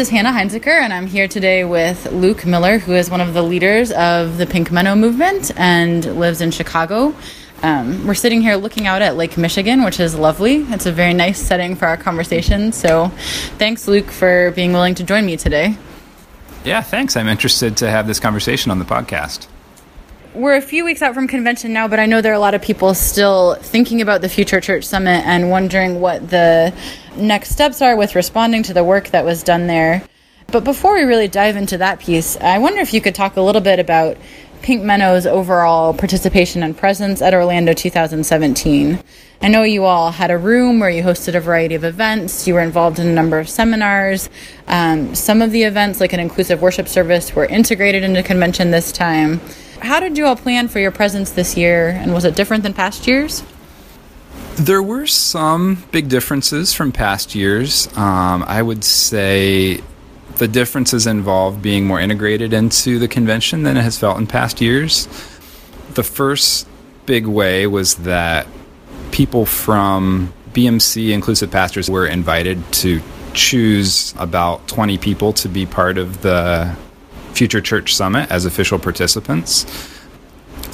is Hannah Heinzekehr, and I'm here today with Luke Miller, who is one of the leaders of the Pink Menno movement and lives in Chicago. Um, we're sitting here looking out at Lake Michigan, which is lovely. It's a very nice setting for our conversation. So, thanks, Luke, for being willing to join me today. Yeah, thanks. I'm interested to have this conversation on the podcast. We're a few weeks out from convention now, but I know there are a lot of people still thinking about the Future Church Summit and wondering what the next steps are with responding to the work that was done there. But before we really dive into that piece, I wonder if you could talk a little bit about Pink Menno's overall participation and presence at Orlando 2017. I know you all had a room where you hosted a variety of events. You were involved in a number of seminars. Um, some of the events, like an inclusive worship service, were integrated into convention this time. How did you all plan for your presence this year, and was it different than past years? There were some big differences from past years. Um, I would say the differences involve being more integrated into the convention than it has felt in past years. The first big way was that people from BMC Inclusive Pastors were invited to choose about 20 people to be part of the Future Church Summit as official participants.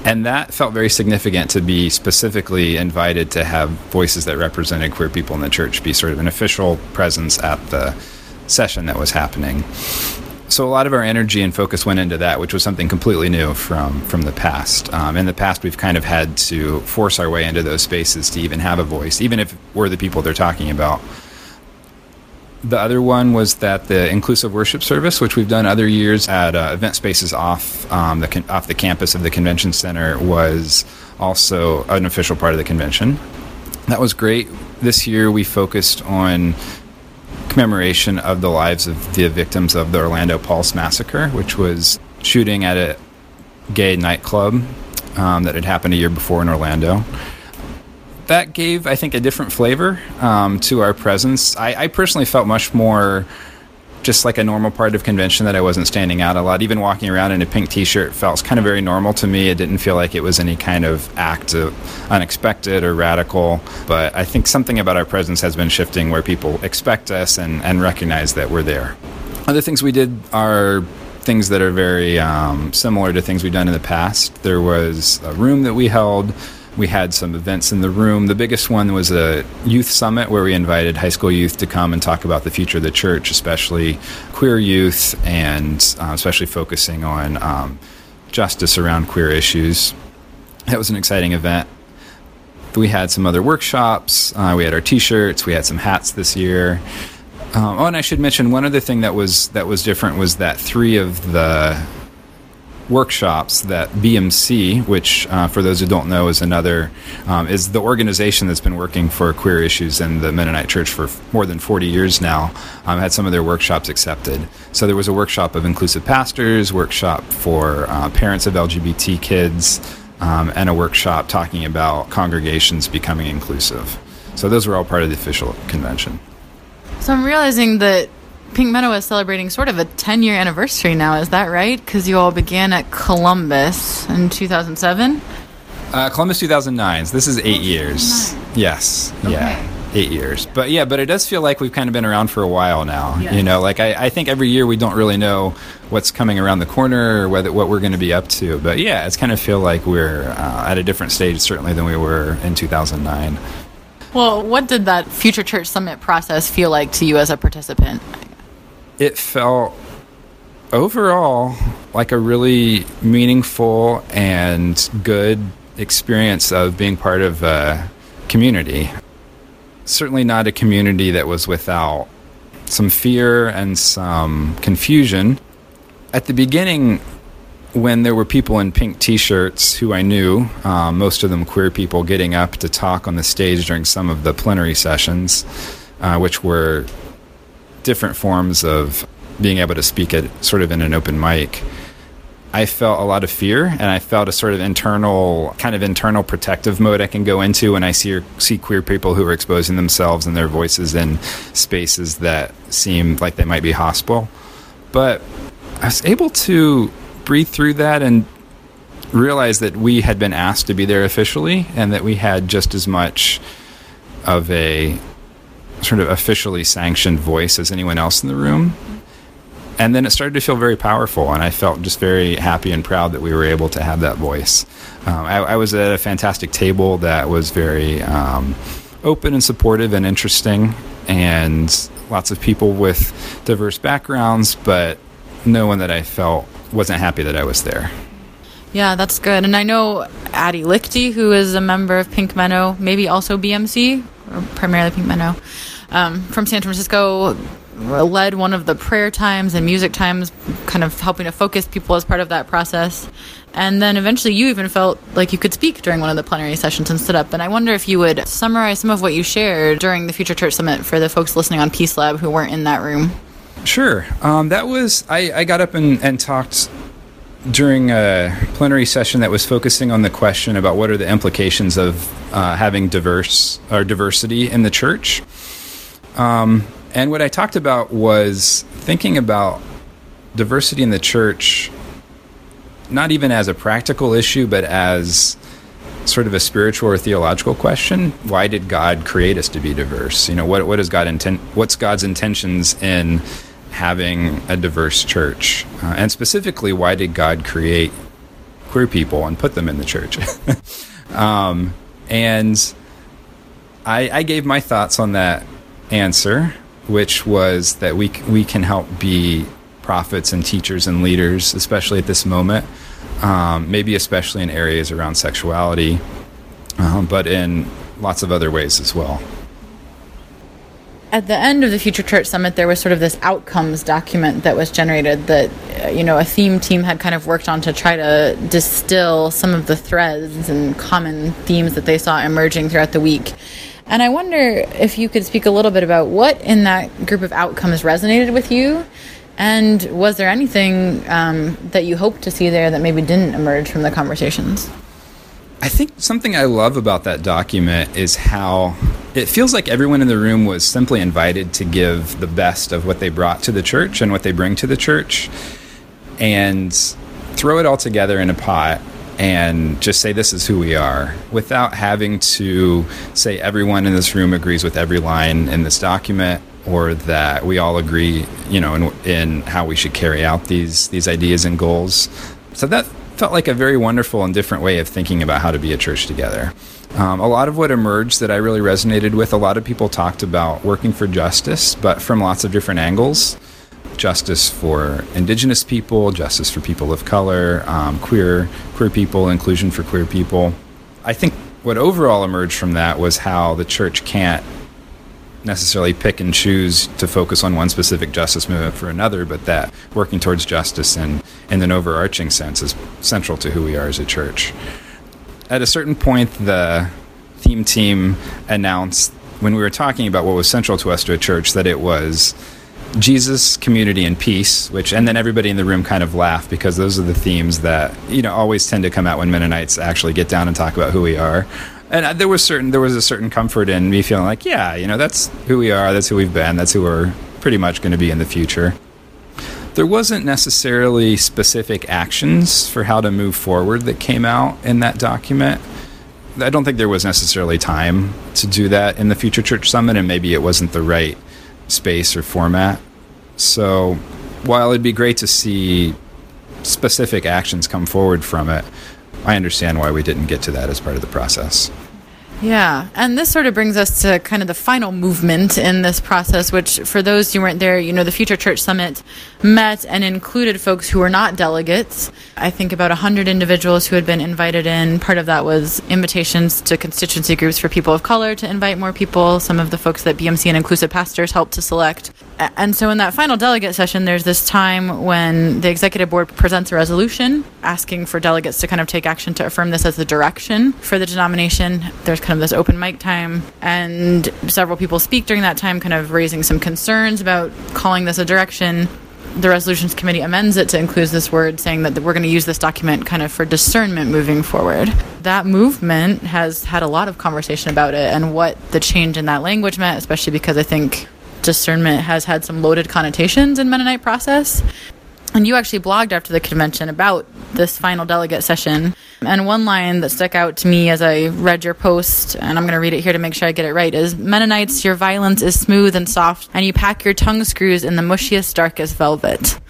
And that felt very significant to be specifically invited to have voices that represented queer people in the church be sort of an official presence at the session that was happening. So a lot of our energy and focus went into that, which was something completely new from from the past. Um, in the past, we've kind of had to force our way into those spaces to even have a voice, even if we're the people they're talking about. The other one was that the inclusive worship service, which we've done other years at uh, event spaces off um, the con- off the campus of the convention center, was also an official part of the convention. That was great. This year, we focused on commemoration of the lives of the victims of the Orlando Pulse massacre, which was shooting at a gay nightclub um, that had happened a year before in Orlando. That gave, I think, a different flavor um, to our presence. I, I personally felt much more just like a normal part of convention that I wasn't standing out a lot. Even walking around in a pink T-shirt felt kind of very normal to me. It didn't feel like it was any kind of act of unexpected or radical. But I think something about our presence has been shifting, where people expect us and, and recognize that we're there. Other things we did are things that are very um, similar to things we've done in the past. There was a room that we held we had some events in the room. The biggest one was a youth summit where we invited high school youth to come and talk about the future of the church, especially queer youth, and uh, especially focusing on um, justice around queer issues. That was an exciting event. We had some other workshops. Uh, we had our T-shirts. We had some hats this year. Um, oh, and I should mention one other thing that was that was different was that three of the workshops that BMC, which uh, for those who don't know is another, um, is the organization that's been working for queer issues in the Mennonite Church for more than 40 years now, um, had some of their workshops accepted. So there was a workshop of inclusive pastors, workshop for uh, parents of LGBT kids, um, and a workshop talking about congregations becoming inclusive. So those were all part of the official convention. So I'm realizing that Pink Menno is celebrating sort of a 10 year anniversary now, is that right? Because you all began at Columbus in 2007? Uh, Columbus 2009. So this is eight years. Yes. Okay. Yeah. Eight years. But yeah, but it does feel like we've kind of been around for a while now. Yes. You know, like I, I think every year we don't really know what's coming around the corner or whether what we're going to be up to. But yeah, it's kind of feel like we're uh, at a different stage certainly than we were in 2009. Well, what did that Future Church Summit process feel like to you as a participant? It felt overall like a really meaningful and good experience of being part of a community. Certainly not a community that was without some fear and some confusion. At the beginning, when there were people in pink t shirts who I knew, um, most of them queer people, getting up to talk on the stage during some of the plenary sessions, uh, which were different forms of being able to speak it sort of in an open mic. I felt a lot of fear, and I felt a sort of internal, kind of internal protective mode I can go into when I see see queer people who are exposing themselves and their voices in spaces that seem like they might be hostile. But I was able to breathe through that and realize that we had been asked to be there officially, and that we had just as much of a sort of officially sanctioned voice as anyone else in the room. and then it started to feel very powerful, and I felt just very happy and proud that we were able to have that voice. Um, I, I, was at a fantastic table that was very um, open and supportive and interesting, and lots of people with diverse backgrounds, but no one that I felt wasn't happy that I was there. Yeah, that's good. And I know Addie Lichty, who is a member of Pink Menno, maybe also BMC, or primarily Pink Menno, um, from San Francisco, led one of the prayer times and music times, kind of helping to focus people as part of that process. And then eventually you even felt like you could speak during one of the plenary sessions and stood up. And I wonder if you would summarize some of what you shared during the Future Church Summit for the folks listening on Peace Lab who weren't in that room. Sure. Um, that was, I, I got up and, and talked during a plenary session that was focusing on the question about what are the implications of uh, having diverse or diversity in the church. Um, and what I talked about was thinking about diversity in the church, not even as a practical issue, but as sort of a spiritual or theological question. Why did God create us to be diverse? You know, what what is God intent? What's God's intentions in having a diverse church? Uh, and specifically, why did God create queer people and put them in the church? um, and I, I gave my thoughts on that answer which was that we we can help be prophets and teachers and leaders, especially at this moment. Um, maybe especially in areas around sexuality, um, but in lots of other ways as well. At the end of the Future Church Summit, there was sort of this outcomes document that was generated that, uh, you know, a theme team had kind of worked on to try to distill some of the threads and common themes that they saw emerging throughout the week. And I wonder if you could speak a little bit about what in that group of outcomes resonated with you. And was there anything um, that you hoped to see there that maybe didn't emerge from the conversations? I think something I love about that document is how it feels like everyone in the room was simply invited to give the best of what they brought to the church and what they bring to the church and throw it all together in a pot and just say this is who we are without having to say everyone in this room agrees with every line in this document or that we all agree you know in, in how we should carry out these these ideas and goals. So that felt like a very wonderful and different way of thinking about how to be a church together. Um, a lot of what emerged that i really resonated with a lot of people talked about working for justice but from lots of different angles justice for indigenous people, justice for people of color, um, queer queer people, inclusion for queer people. I think what overall emerged from that was how the church can't necessarily pick and choose to focus on one specific justice movement for another, but that working towards justice in, in an overarching sense is central to who we are as a church. At a certain point, the theme team announced when we were talking about what was central to us to a church that it was Jesus, community, and peace. Which, and then everybody in the room kind of laughed because those are the themes that you know always tend to come out when Mennonites actually get down and talk about who we are. And uh, there was certain there was a certain comfort in me feeling like, yeah, you know, that's who we are, that's who we've been, that's who we're pretty much going to be in the future. There wasn't necessarily specific actions for how to move forward that came out in that document. I don't think there was necessarily time to do that in the Future Church Summit, and maybe it wasn't the right space or format. So while it'd be great to see specific actions come forward from it, I understand why we didn't get to that as part of the process. Yeah, and this sort of brings us to kind of the final movement in this process, which, for those who weren't there, you know, the Future Church Summit met and included folks who were not delegates. I think about 100 individuals who had been invited in. Part of that was invitations to constituency groups for people of color to invite more people, some of the folks that BMC and Inclusive Pastors helped to select. And so, in that final delegate session, there's this time when the executive board presents a resolution asking for delegates to kind of take action to affirm this as the direction for the denomination. There's kind of this open mic time, and several people speak during that time, kind of raising some concerns about calling this a direction. The resolutions committee amends it to include this word saying that we're going to use this document kind of for discernment moving forward. That movement has had a lot of conversation about it and what the change in that language meant, especially because I think discernment has had some loaded connotations in Mennonite process. And you actually blogged after the convention about this final delegate session. And one line that stuck out to me as I read your post, and I'm going to read it here to make sure I get it right, is Mennonites, your violence is smooth and soft, and you pack your tongue screws in the mushiest, darkest velvet.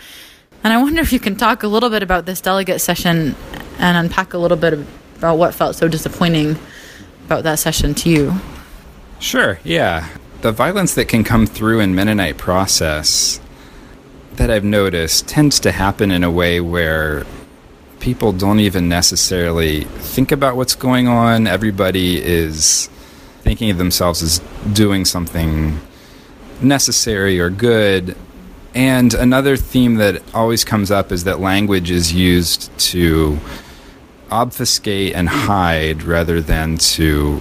And I wonder if you can talk a little bit about this delegate session and unpack a little bit about what felt so disappointing about that session to you. Sure, yeah. The violence that can come through in Mennonite process that I've noticed tends to happen in a way where people don't even necessarily think about what's going on. Everybody is thinking of themselves as doing something necessary or good. And another theme that always comes up is that language is used to obfuscate and hide rather than to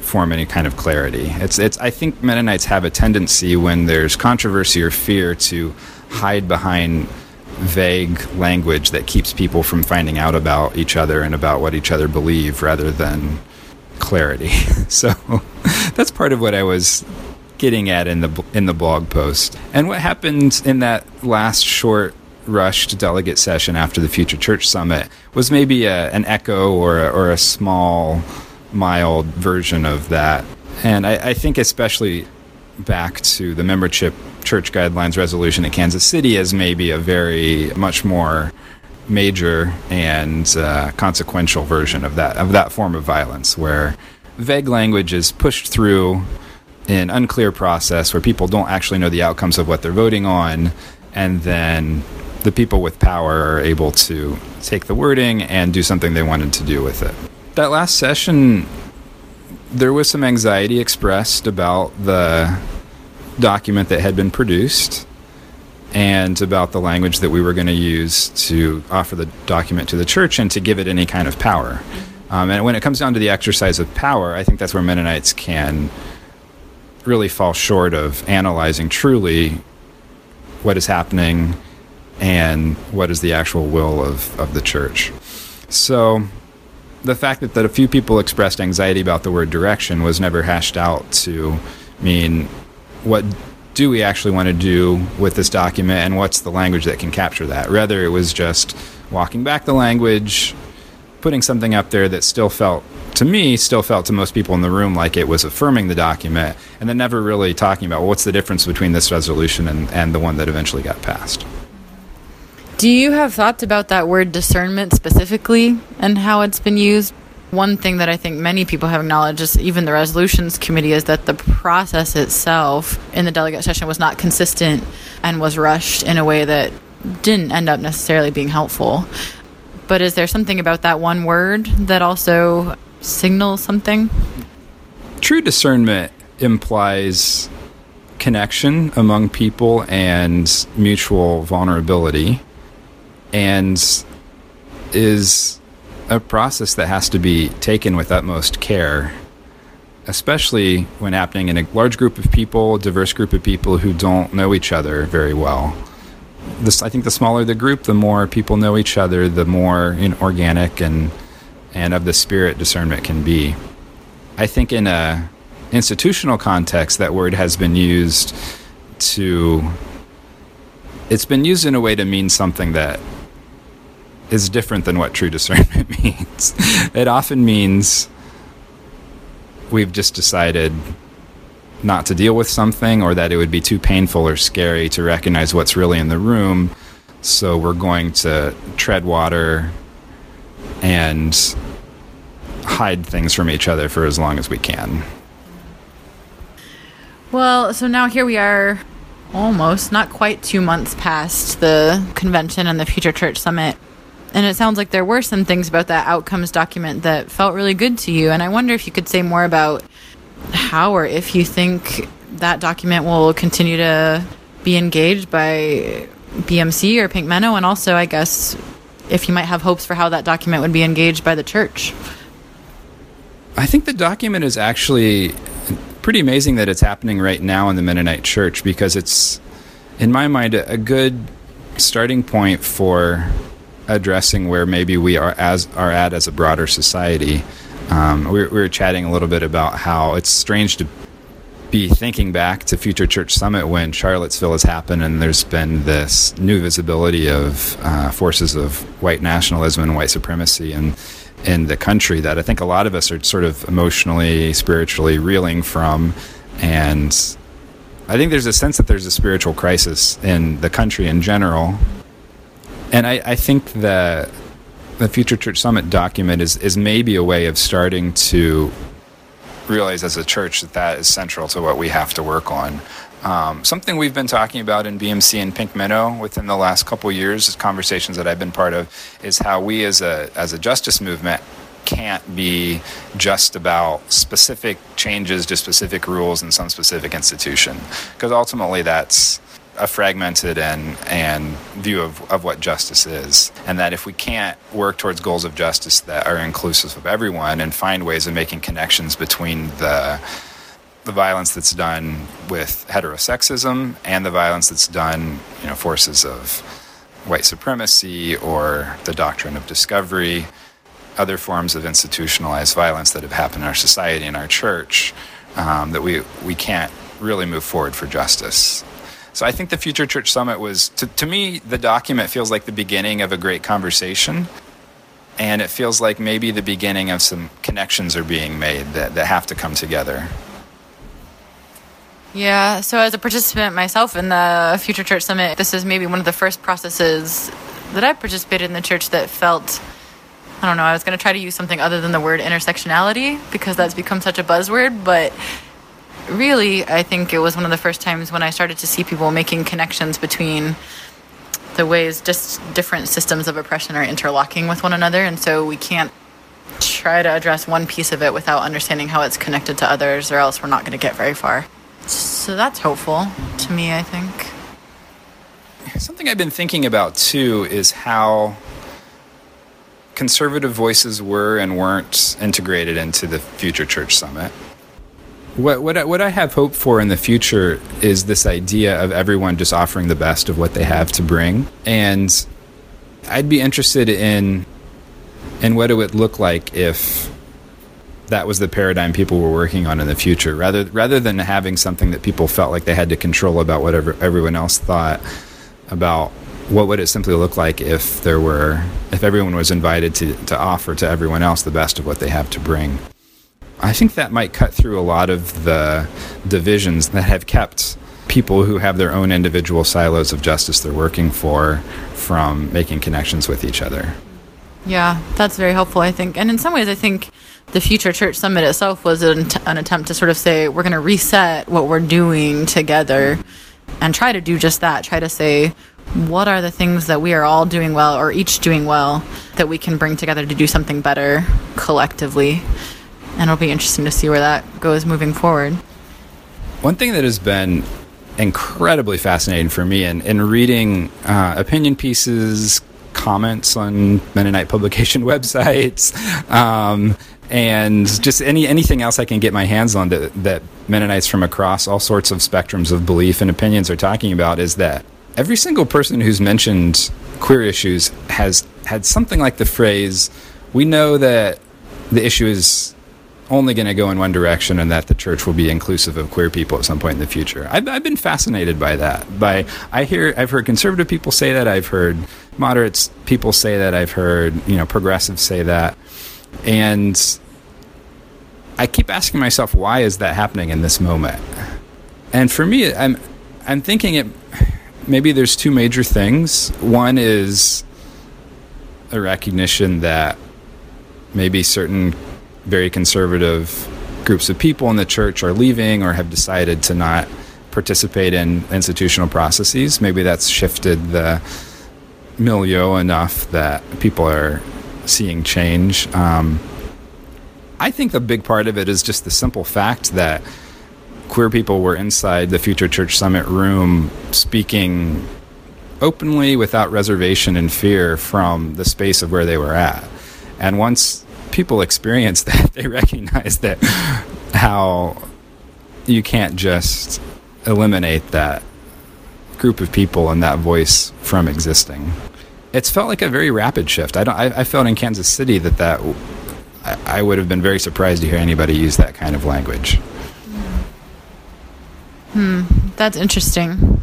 form any kind of clarity. It's, it's, I think Mennonites have a tendency when there's controversy or fear to hide behind vague language that keeps people from finding out about each other and about what each other believe rather than clarity. so that's part of what I was getting at in the in the blog post. And what happened in that last short rushed delegate session after the Future Church Summit was maybe a, an echo or a, or a small mild version of that. And I, I think especially back to the membership church guidelines resolution at Kansas City as maybe a very much more major and uh, consequential version of that of that form of violence, where vague language is pushed through an unclear process where people don't actually know the outcomes of what they're voting on, and then the people with power are able to take the wording and do something they wanted to do with it. That last session, there was some anxiety expressed about the document that had been produced and about the language that we were going to use to offer the document to the church and to give it any kind of power. Um, and when it comes down to the exercise of power, I think that's where Mennonites can really fall short of analyzing truly what is happening and what is the actual will of, of the church. So the fact that, that a few people expressed anxiety about the word direction was never hashed out to mean what do we actually want to do with this document and what's the language that can capture that. Rather, it was just walking back the language, putting something up there that still felt, to me, still felt to most people in the room like it was affirming the document, and then never really talking about well, what's the difference between this resolution and, and the one that eventually got passed. Do you have thoughts about that word discernment specifically and how it's been used? One thing that I think many people have acknowledged, is even the resolutions committee, is that the process itself in the delegate session was not consistent and was rushed in a way that didn't end up necessarily being helpful. But is there something about that one word that also signals something? True discernment implies connection among people and mutual vulnerability and is a process that has to be taken with utmost care, especially when happening in a large group of people, diverse group of people who don't know each other very well. This, I think the smaller the group, the more people know each other, the more know, organic and and of the spirit discernment can be. I think in a institutional context, that word has been used to. It's been used in a way to mean something that is different than what true discernment means. it often means we've just decided not to deal with something or that it would be too painful or scary to recognize what's really in the room. So we're going to tread water and hide things from each other for as long as we can. Well, so now here we are, almost, not quite two months past the convention and the Future Church Summit. And it sounds like there were some things about that outcomes document that felt really good to you. And I wonder if you could say more about how or if you think that document will continue to be engaged by BMC or Pink Menno, and also, I guess, if you might have hopes for how that document would be engaged by the church. I think the document is actually pretty amazing that it's happening right now in the Mennonite church because it's, in my mind, a good starting point for addressing where maybe we are as are at as a broader society. Um, we, we, were chatting a little bit about how it's strange to be thinking back to Future Church Summit when Charlottesville has happened and there's been this new visibility of uh, forces of white nationalism and white supremacy and in the country that I think a lot of us are sort of emotionally, spiritually reeling from. And I think there's a sense that there's a spiritual crisis in the country in general. And I, I think that the Future Church Summit document is, is maybe a way of starting to realize as a church that that is central to what we have to work on. Um, something we've been talking about in BMC and Pink Menno within the last couple years, conversations that I've been part of, is how we as a as a justice movement can't be just about specific changes to specific rules in some specific institution, because ultimately that's a fragmented and and view of, of what justice is. And that if we can't work towards goals of justice that are inclusive of everyone and find ways of making connections between the the violence that's done with heterosexism and the violence that's done you know forces of white supremacy or the doctrine of discovery other forms of institutionalized violence that have happened in our society and our church um, that we we can't really move forward for justice so I think the Future Church Summit was, to, to me, the document feels like the beginning of a great conversation. And it feels like maybe the beginning of some connections are being made that, that have to come together. Yeah, so as a participant myself in the Future Church Summit, this is maybe one of the first processes that I participated in the church that felt I don't know, I was going to try to use something other than the word intersectionality because that's become such a buzzword, but really, I think it was one of the first times when I started to see people making connections between the ways just different systems of oppression are interlocking with one another. And so we can't try to address one piece of it without understanding how it's connected to others, or else we're not going to get very far. So that's hopeful to me, I think. Something I've been thinking about too is how conservative voices were and weren't integrated into the Future Church Summit. What what I, what I have hope for in the future is this idea of everyone just offering the best of what they have to bring, and I'd be interested in in what it would look like if that was the paradigm people were working on in the future, rather rather than having something that people felt like they had to control about whatever everyone else thought about what would it simply look like if there were if everyone was invited to, to offer to everyone else the best of what they have to bring I think that might cut through a lot of the divisions that have kept people who have their own individual silos of justice they're working for from making connections with each other. Yeah, that's very helpful, I think. And in some ways, I think the Future Church Summit itself was an, an attempt to sort of say, we're going to reset what we're doing together and try to do just that. Try to say, what are the things that we are all doing well or each doing well that we can bring together to do something better collectively? And it'll be interesting to see where that goes moving forward. One thing that has been incredibly fascinating for me in, in reading uh, opinion pieces, comments on Mennonite publication websites, um, and just any anything else I can get my hands on that, that Mennonites from across all sorts of spectrums of belief and opinions are talking about is that every single person who's mentioned queer issues has had something like the phrase, "We know that the issue is only going to go in one direction and that the church will be inclusive of queer people at some point in the future. I've, I've been fascinated by that. By I hear I've heard conservative people say that. I've heard moderates people say that. I've heard you know progressives say that, and I keep asking myself why is that happening in this moment? And for me, I'm I'm thinking it. Maybe there's two major things. One is a recognition that maybe certain very conservative groups of people in the church are leaving or have decided to not participate in institutional processes. Maybe that's shifted the milieu enough that people are seeing change. Um, I think a big part of it is just the simple fact that queer people were inside the Future Church Summit room speaking openly without reservation and fear from the space of where they were at. And once people experience that, they recognize that how you can't just eliminate that group of people and that voice from existing. It's felt like a very rapid shift. I don't. I, I felt in Kansas City that that I, I would have been very surprised to hear anybody use that kind of language. Hmm, That's interesting.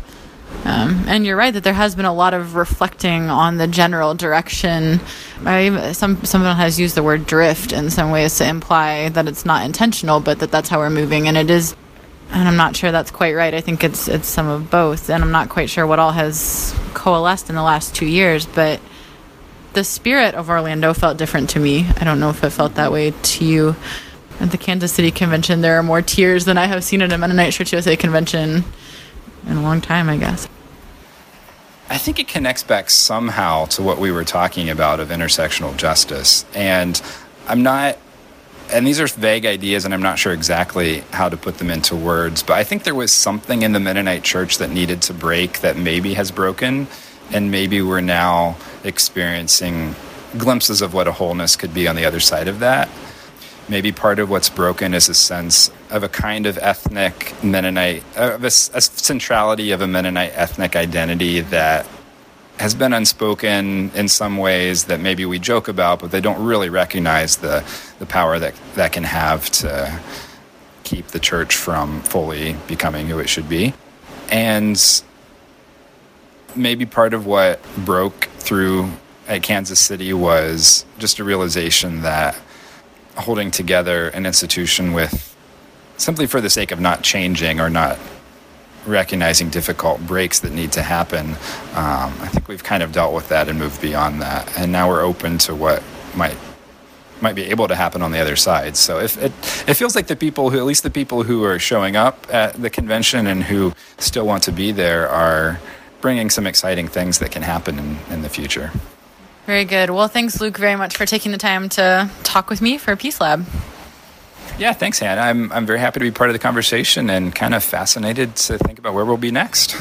Um, and you're right that there has been a lot of reflecting on the general direction. I, some someone has used the word drift in some ways to imply that it's not intentional, but that that's how we're moving, and it is. And I'm not sure that's quite right. I think it's it's some of both, and I'm not quite sure what all has coalesced in the last two years. But the spirit of Orlando felt different to me. I don't know if it felt that way to you. At the Kansas City convention, there are more tears than I have seen at a Mennonite Church USA convention in a long time, I guess. I think it connects back somehow to what we were talking about of intersectional justice. And I'm not, and these are vague ideas, and I'm not sure exactly how to put them into words, but I think there was something in the Mennonite church that needed to break that maybe has broken, and maybe we're now experiencing glimpses of what a wholeness could be on the other side of that. Maybe part of what's broken is a sense of a kind of ethnic Mennonite, of a, a centrality of a Mennonite ethnic identity that has been unspoken in some ways that maybe we joke about, but they don't really recognize the, the power that that can have to keep the church from fully becoming who it should be. And maybe part of what broke through at Kansas City was just a realization that holding together an institution with simply for the sake of not changing or not recognizing difficult breaks that need to happen. Um, I think we've kind of dealt with that and moved beyond that, and now we're open to what might might be able to happen on the other side. So if it it feels like the people who at least the people who are showing up at the convention and who still want to be there are bringing some exciting things that can happen in, in the future. Very good. Well, thanks, Luke, very much for taking the time to talk with me for Peace Lab. Yeah, thanks, Hannah. I'm, I'm very happy to be part of the conversation and kind of fascinated to think about where we'll be next.